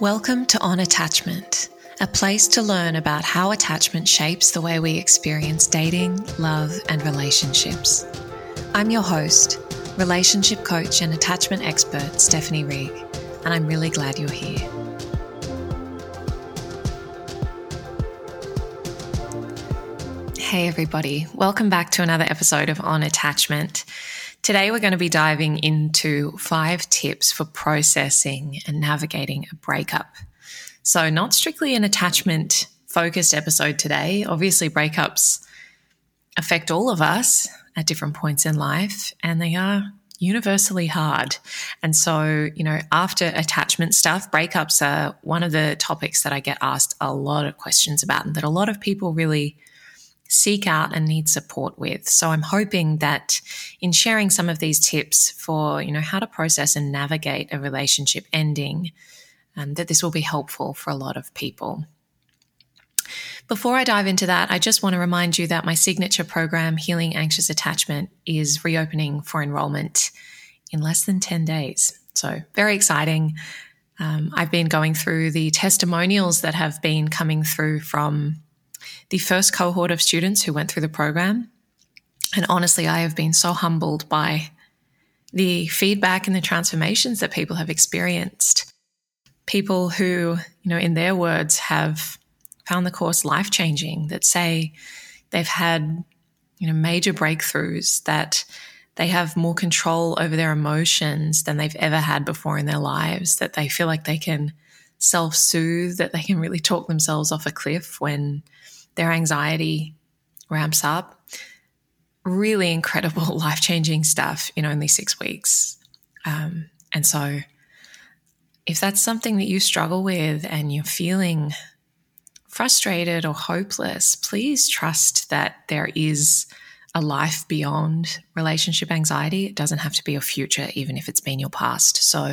Welcome to On Attachment, a place to learn about how attachment shapes the way we experience dating, love, and relationships. I'm your host, relationship coach and attachment expert Stephanie Rigg, and I'm really glad you're here. Hey, everybody, welcome back to another episode of On Attachment. Today, we're going to be diving into five tips for processing and navigating a breakup. So, not strictly an attachment focused episode today. Obviously, breakups affect all of us at different points in life, and they are universally hard. And so, you know, after attachment stuff, breakups are one of the topics that I get asked a lot of questions about, and that a lot of people really seek out and need support with. So I'm hoping that in sharing some of these tips for, you know, how to process and navigate a relationship ending, um, that this will be helpful for a lot of people. Before I dive into that, I just want to remind you that my signature program, Healing Anxious Attachment, is reopening for enrollment in less than 10 days. So, very exciting. Um, I've been going through the testimonials that have been coming through from the first cohort of students who went through the program. And honestly, I have been so humbled by the feedback and the transformations that people have experienced. People who, you know, in their words, have found the course life changing, that say they've had, you know, major breakthroughs, that they have more control over their emotions than they've ever had before in their lives, that they feel like they can self soothe, that they can really talk themselves off a cliff when their anxiety ramps up. Really incredible, life changing stuff in only six weeks. Um, and so, if that's something that you struggle with and you're feeling frustrated or hopeless, please trust that there is a life beyond relationship anxiety. It doesn't have to be your future, even if it's been your past. So,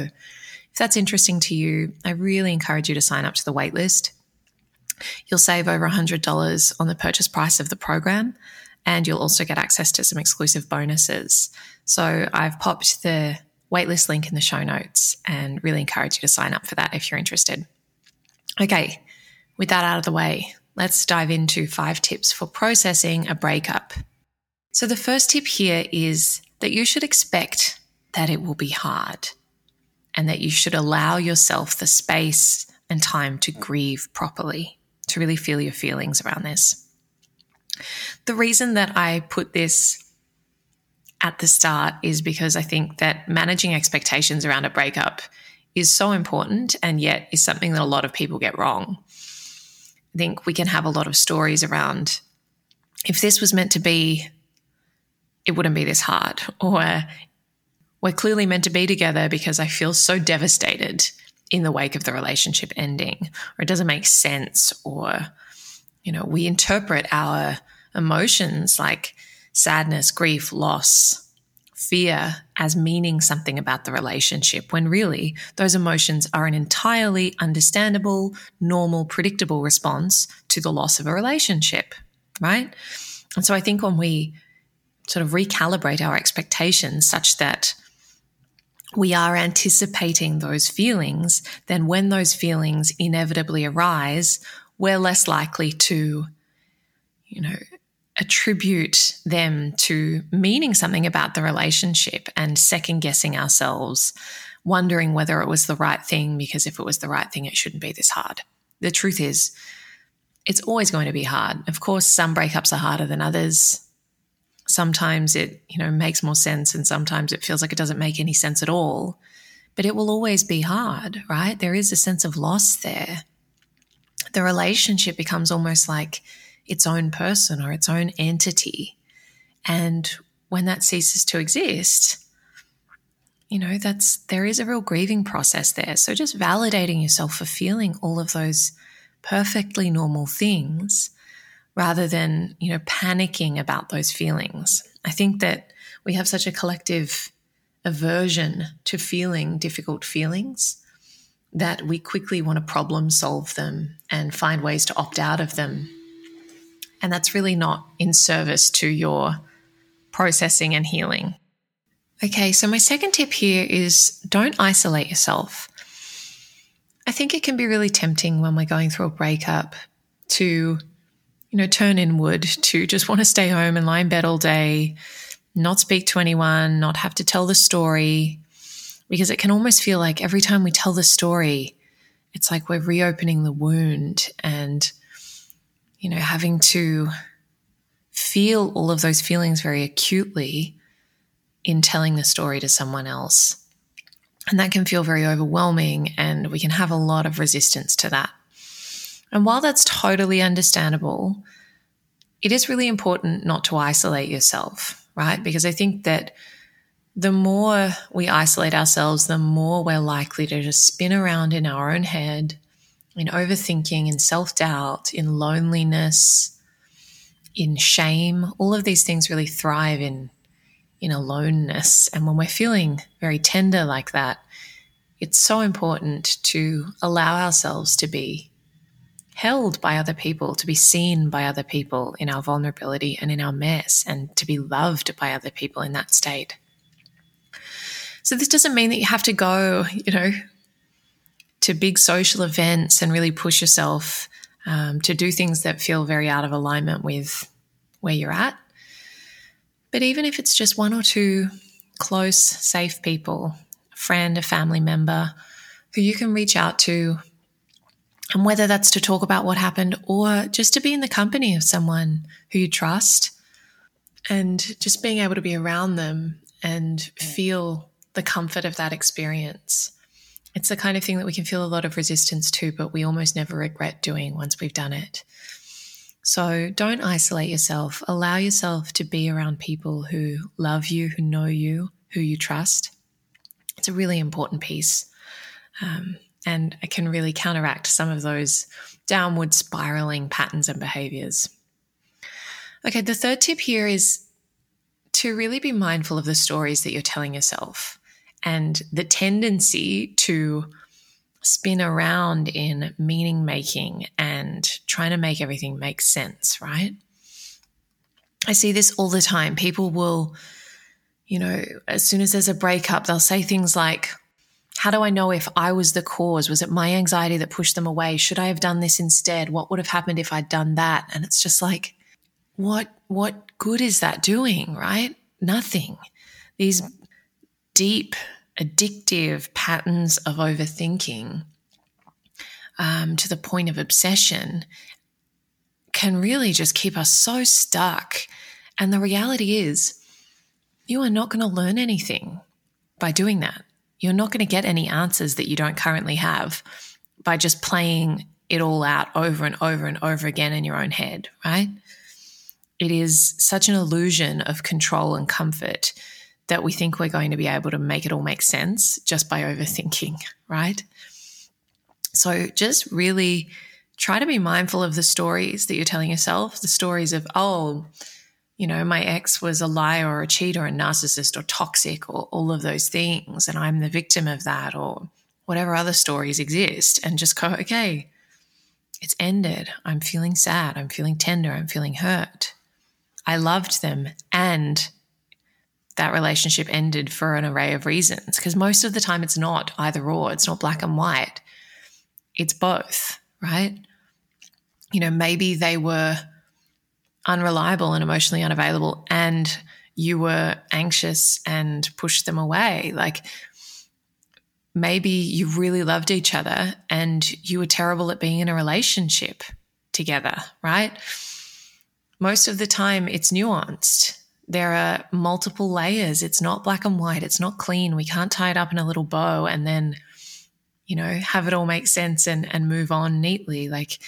if that's interesting to you, I really encourage you to sign up to the waitlist. You'll save over $100 on the purchase price of the program, and you'll also get access to some exclusive bonuses. So I've popped the waitlist link in the show notes and really encourage you to sign up for that if you're interested. Okay, with that out of the way, let's dive into five tips for processing a breakup. So, the first tip here is that you should expect that it will be hard and that you should allow yourself the space and time to grieve properly to really feel your feelings around this. The reason that I put this at the start is because I think that managing expectations around a breakup is so important and yet is something that a lot of people get wrong. I think we can have a lot of stories around if this was meant to be, it wouldn't be this hard, or we're clearly meant to be together because I feel so devastated in the wake of the relationship ending, or it doesn't make sense, or, you know, we interpret our emotions like sadness, grief, loss, fear as meaning something about the relationship when really those emotions are an entirely understandable, normal, predictable response to the loss of a relationship, right? And so I think when we sort of recalibrate our expectations such that we are anticipating those feelings, then when those feelings inevitably arise, we're less likely to, you know, attribute them to meaning something about the relationship and second guessing ourselves, wondering whether it was the right thing, because if it was the right thing, it shouldn't be this hard. The truth is, it's always going to be hard. Of course, some breakups are harder than others sometimes it you know makes more sense and sometimes it feels like it doesn't make any sense at all. But it will always be hard right? There is a sense of loss there. The relationship becomes almost like its own person or its own entity. And when that ceases to exist you know that's there is a real grieving process there. So just validating yourself for feeling all of those perfectly normal things rather than, you know, panicking about those feelings. I think that we have such a collective aversion to feeling difficult feelings that we quickly want to problem solve them and find ways to opt out of them. And that's really not in service to your processing and healing. Okay, so my second tip here is don't isolate yourself. I think it can be really tempting when we're going through a breakup to, you know, turn inward, to just want to stay home and lie in bed all day, not speak to anyone, not have to tell the story, because it can almost feel like every time we tell the story, it's like we're reopening the wound and, you know, having to feel all of those feelings very acutely in telling the story to someone else. And that can feel very overwhelming, and we can have a lot of resistance to that. And while that's totally understandable, it is really important not to isolate yourself, right? Because I think that the more we isolate ourselves, the more we're likely to just spin around in our own head, in overthinking, in self doubt, in loneliness, in shame. All of these things really thrive in in aloneness. And when we're feeling very tender like that, it's so important to allow ourselves to be held by other people, to be seen by other people in our vulnerability and in our mess, and to be loved by other people in that state. So, this doesn't mean that you have to go, you know, to big social events and really push yourself um, to do things that feel very out of alignment with where you're at. But even if it's just one or two close, safe people, a friend, a family member who you can reach out to, and whether that's to talk about what happened or just to be in the company of someone who you trust and just being able to be around them and feel the comfort of that experience. It's the kind of thing that we can feel a lot of resistance to, but we almost never regret doing once we've done it. So don't isolate yourself. Allow yourself to be around people who love you, who know you, who you trust. It's a really important piece. Um, and it can really counteract some of those downward spiraling patterns and behaviors. Okay, the third tip here is to really be mindful of the stories that you're telling yourself and the tendency to spin around in meaning making and trying to make everything make sense, right? I see this all the time. People will, you know, as soon as there's a breakup, they'll say things like, How do I know if I was the cause? Was it my anxiety that pushed them away? Should I have done this instead? What would have happened if I'd done that? And it's just like, what what good is that doing, right? Nothing. These deep addictive patterns of overthinking um, to the point of obsession can really just keep us so stuck. And the reality is, you are not going to learn anything by doing that. You're not going to get any answers that you don't currently have by just playing it all out over and over and over again in your own head, right? It is such an illusion of control and comfort that we think we're going to be able to make it all make sense just by overthinking, right? So just really try to be mindful of the stories that you're telling yourself, the stories of, oh, you know, my ex was a liar or a cheat or a narcissist or toxic or all of those things, and I'm the victim of that, or whatever other stories exist, and just go, okay, it's ended. I'm feeling sad. I'm feeling tender. I'm feeling hurt. I loved them and that relationship ended for an array of reasons. Because most of the time it's not either or, it's not black and white, it's both, right? You know, maybe they were unreliable and emotionally unavailable, and you were anxious and pushed them away. Like maybe you really loved each other and you were terrible at being in a relationship together, right? Most of the time it's nuanced there are multiple layers. It's not black and white. It's not clean. We can't tie it up in a little bow and then, you know, have it all make sense and, and move on neatly. Like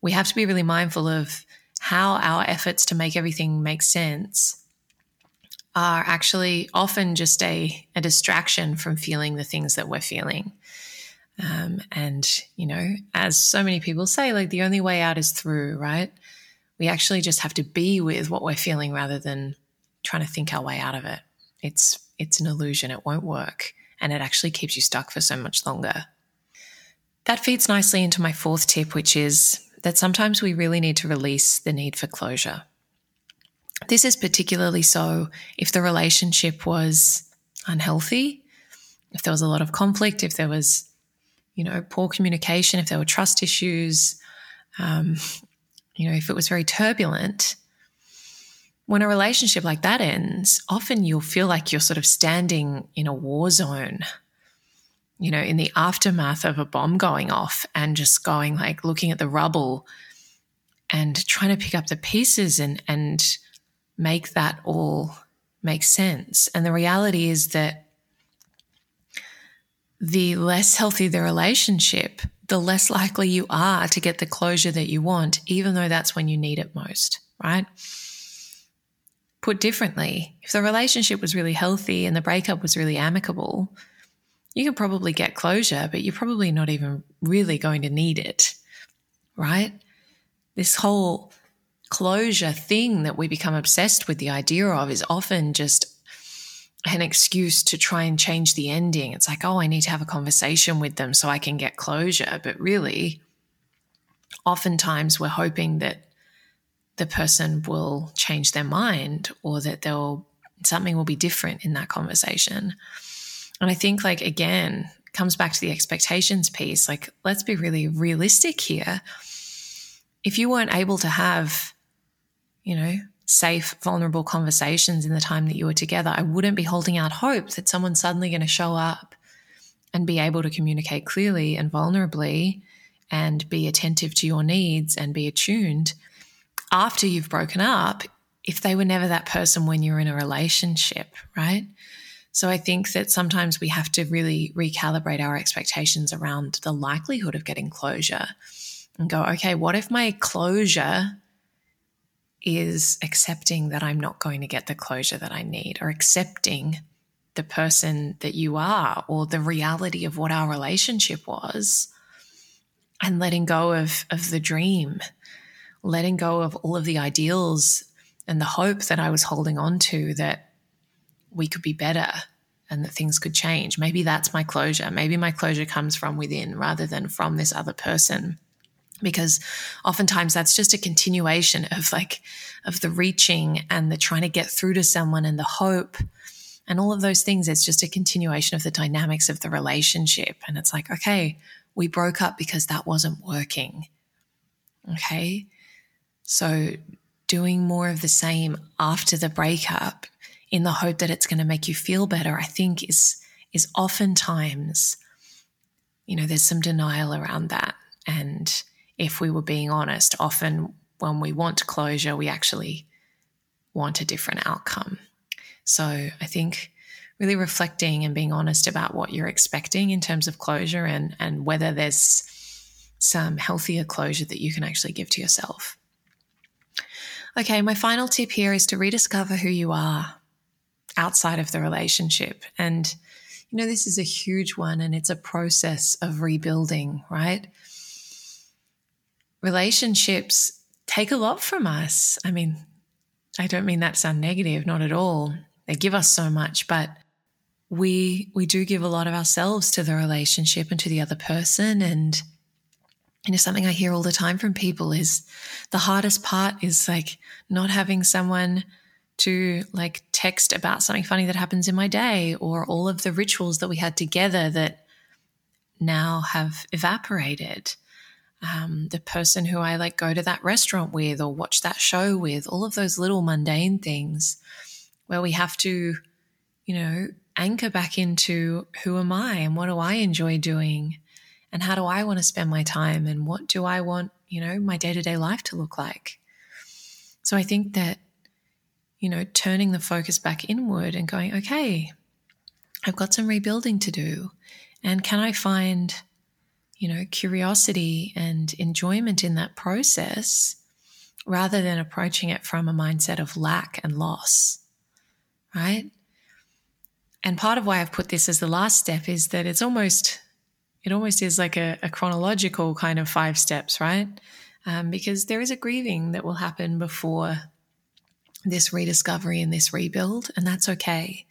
we have to be really mindful of how our efforts to make everything make sense are actually often just a, a distraction from feeling the things that we're feeling. Um, and, you know, as so many people say, like the only way out is through, right? We actually just have to be with what we're feeling rather than trying to think our way out of it. It's it's an illusion. It won't work, and it actually keeps you stuck for so much longer. That feeds nicely into my fourth tip, which is that sometimes we really need to release the need for closure. This is particularly so if the relationship was unhealthy, if there was a lot of conflict, if there was you know, poor communication, if there were trust issues, um, you know, if it was very turbulent, when a relationship like that ends, often you'll feel like you're sort of standing in a war zone, you know, in the aftermath of a bomb going off and just going like looking at the rubble and trying to pick up the pieces and, and make that all make sense. And the reality is that the less healthy the relationship, the less likely you are to get the closure that you want, even though that's when you need it most, right? Put differently, if the relationship was really healthy and the breakup was really amicable, you could probably get closure, but you're probably not even really going to need it, right? This whole closure thing that we become obsessed with the idea of is often just an excuse to try and change the ending. It's like, oh, I need to have a conversation with them so I can get closure. But really, oftentimes we're hoping that the person will change their mind or that they'll something will be different in that conversation. And I think like again, comes back to the expectations piece. Like let's be really realistic here. If you weren't able to have, you know, safe, vulnerable conversations in the time that you were together, I wouldn't be holding out hope that someone's suddenly going to show up and be able to communicate clearly and vulnerably and be attentive to your needs and be attuned after you've broken up if they were never that person when you're in a relationship, right? So I think that sometimes we have to really recalibrate our expectations around the likelihood of getting closure and go, okay, what if my closure is accepting that I'm not going to get the closure that I need or accepting the person that you are or the reality of what our relationship was? And letting go of, of the dream letting go of all of the ideals and the hope that I was holding on to that we could be better and that things could change. Maybe that's my closure. Maybe my closure comes from within rather than from this other person. Because oftentimes that's just a continuation of like, of the reaching and the trying to get through to someone and the hope and all of those things. It's just a continuation of the dynamics of the relationship. And it's like, okay, we broke up because that wasn't working. Okay. So, doing more of the same after the breakup in the hope that it's going to make you feel better, I think is is oftentimes, you know, there's some denial around that. And if we were being honest, often when we want closure, we actually want a different outcome. So I think really reflecting and being honest about what you're expecting in terms of closure and, and whether there's some healthier closure that you can actually give to yourself. Okay, my final tip here is to rediscover who you are outside of the relationship. And, you know, this is a huge one and it's a process of rebuilding, right? Relationships take a lot from us. I mean, I don't mean that sound negative, not at all. They give us so much, but we we do give a lot of ourselves to the relationship and to the other person and you know something i hear all the time from people is the hardest part is like not having someone to like text about something funny that happens in my day or all of the rituals that we had together that now have evaporated um, the person who i like go to that restaurant with or watch that show with all of those little mundane things where we have to you know anchor back into who am i and what do i enjoy doing and how do I want to spend my time and what do I want, you know, my day to day life to look like? So I think that, you know, turning the focus back inward and going, okay, I've got some rebuilding to do. And can I find, you know, curiosity and enjoyment in that process rather than approaching it from a mindset of lack and loss, right? And part of why I've put this as the last step is that it's almost it almost is like a, a chronological kind of five steps, right? Um, because there is a grieving that will happen before this rediscovery and this rebuild, and that's okay.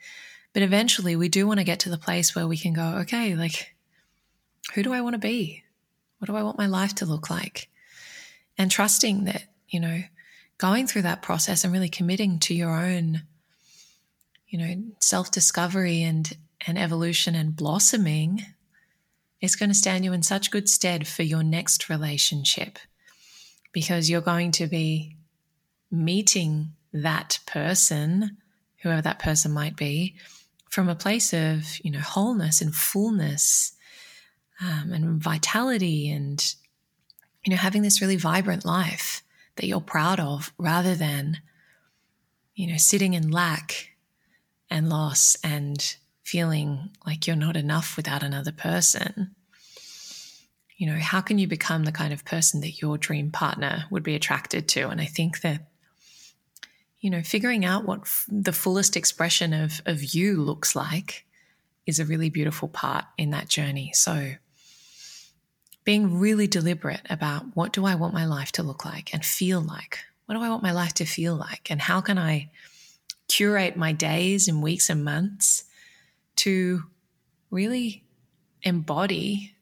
But eventually, we do want to get to the place where we can go, okay, like, who do I want to be? What do I want my life to look like? And trusting that, you know, going through that process and really committing to your own, you know, self discovery and, and evolution and blossoming is going to stand you in such good stead for your next relationship because you're going to be meeting that person, whoever that person might be, from a place of, you know, wholeness and fullness um, and vitality and, you know, having this really vibrant life that you're proud of rather than, you know, sitting in lack and loss and feeling like you're not enough without another person. You know, how can you become the kind of person that your dream partner would be attracted to? And I think that, you know, figuring out what f- the fullest expression of, of you looks like is a really beautiful part in that journey. So, being really deliberate about what do I want my life to look like and feel like? What do I want my life to feel like? And how can I curate my days and weeks and months to really embody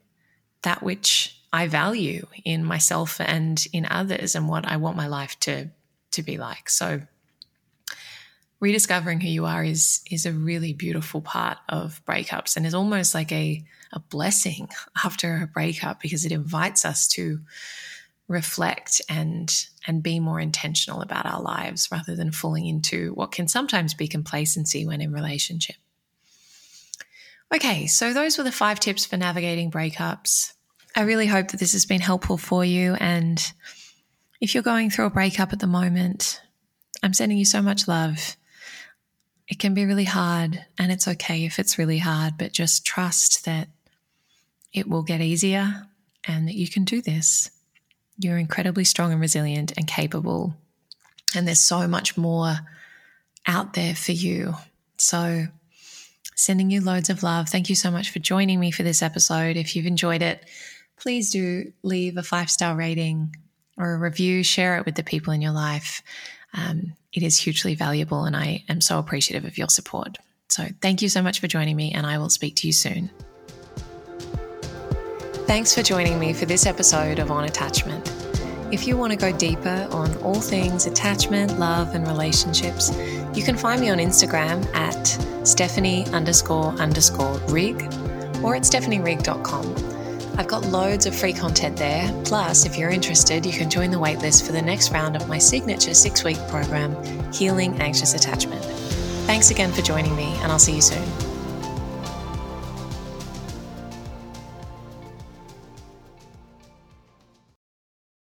that which I value in myself and in others and what I want my life to to be like. So rediscovering who you are is is a really beautiful part of breakups and is almost like a a blessing after a breakup because it invites us to reflect and and be more intentional about our lives rather than falling into what can sometimes be complacency when in relationship. Okay, so those were the five tips for navigating breakups. I really hope that this has been helpful for you and if you're going through a breakup at the moment, I'm sending you so much love. It can be really hard, and it's okay if it's really hard, but just trust that it will get easier and that you can do this. You're incredibly strong and resilient and capable. And there's so much more out there for you. So, sending you loads of love. Thank you so much for joining me for this episode. If you've enjoyed it, please do leave a five star rating or a review, share it with the people in your life. Um, it is hugely valuable, and I am so appreciative of your support. So, thank you so much for joining me, and I will speak to you soon. Thanks for joining me for this episode of On Attachment. If you want to go deeper on all things attachment, love, and relationships, you can find me on Instagram at Stephanie underscore underscore Rigg or at stephanierigg.com. I've got loads of free content there. Plus, if you're interested, you can join the waitlist for the next round of my signature six week program, Healing Anxious Attachment. Thanks again for joining me, and I'll see you soon.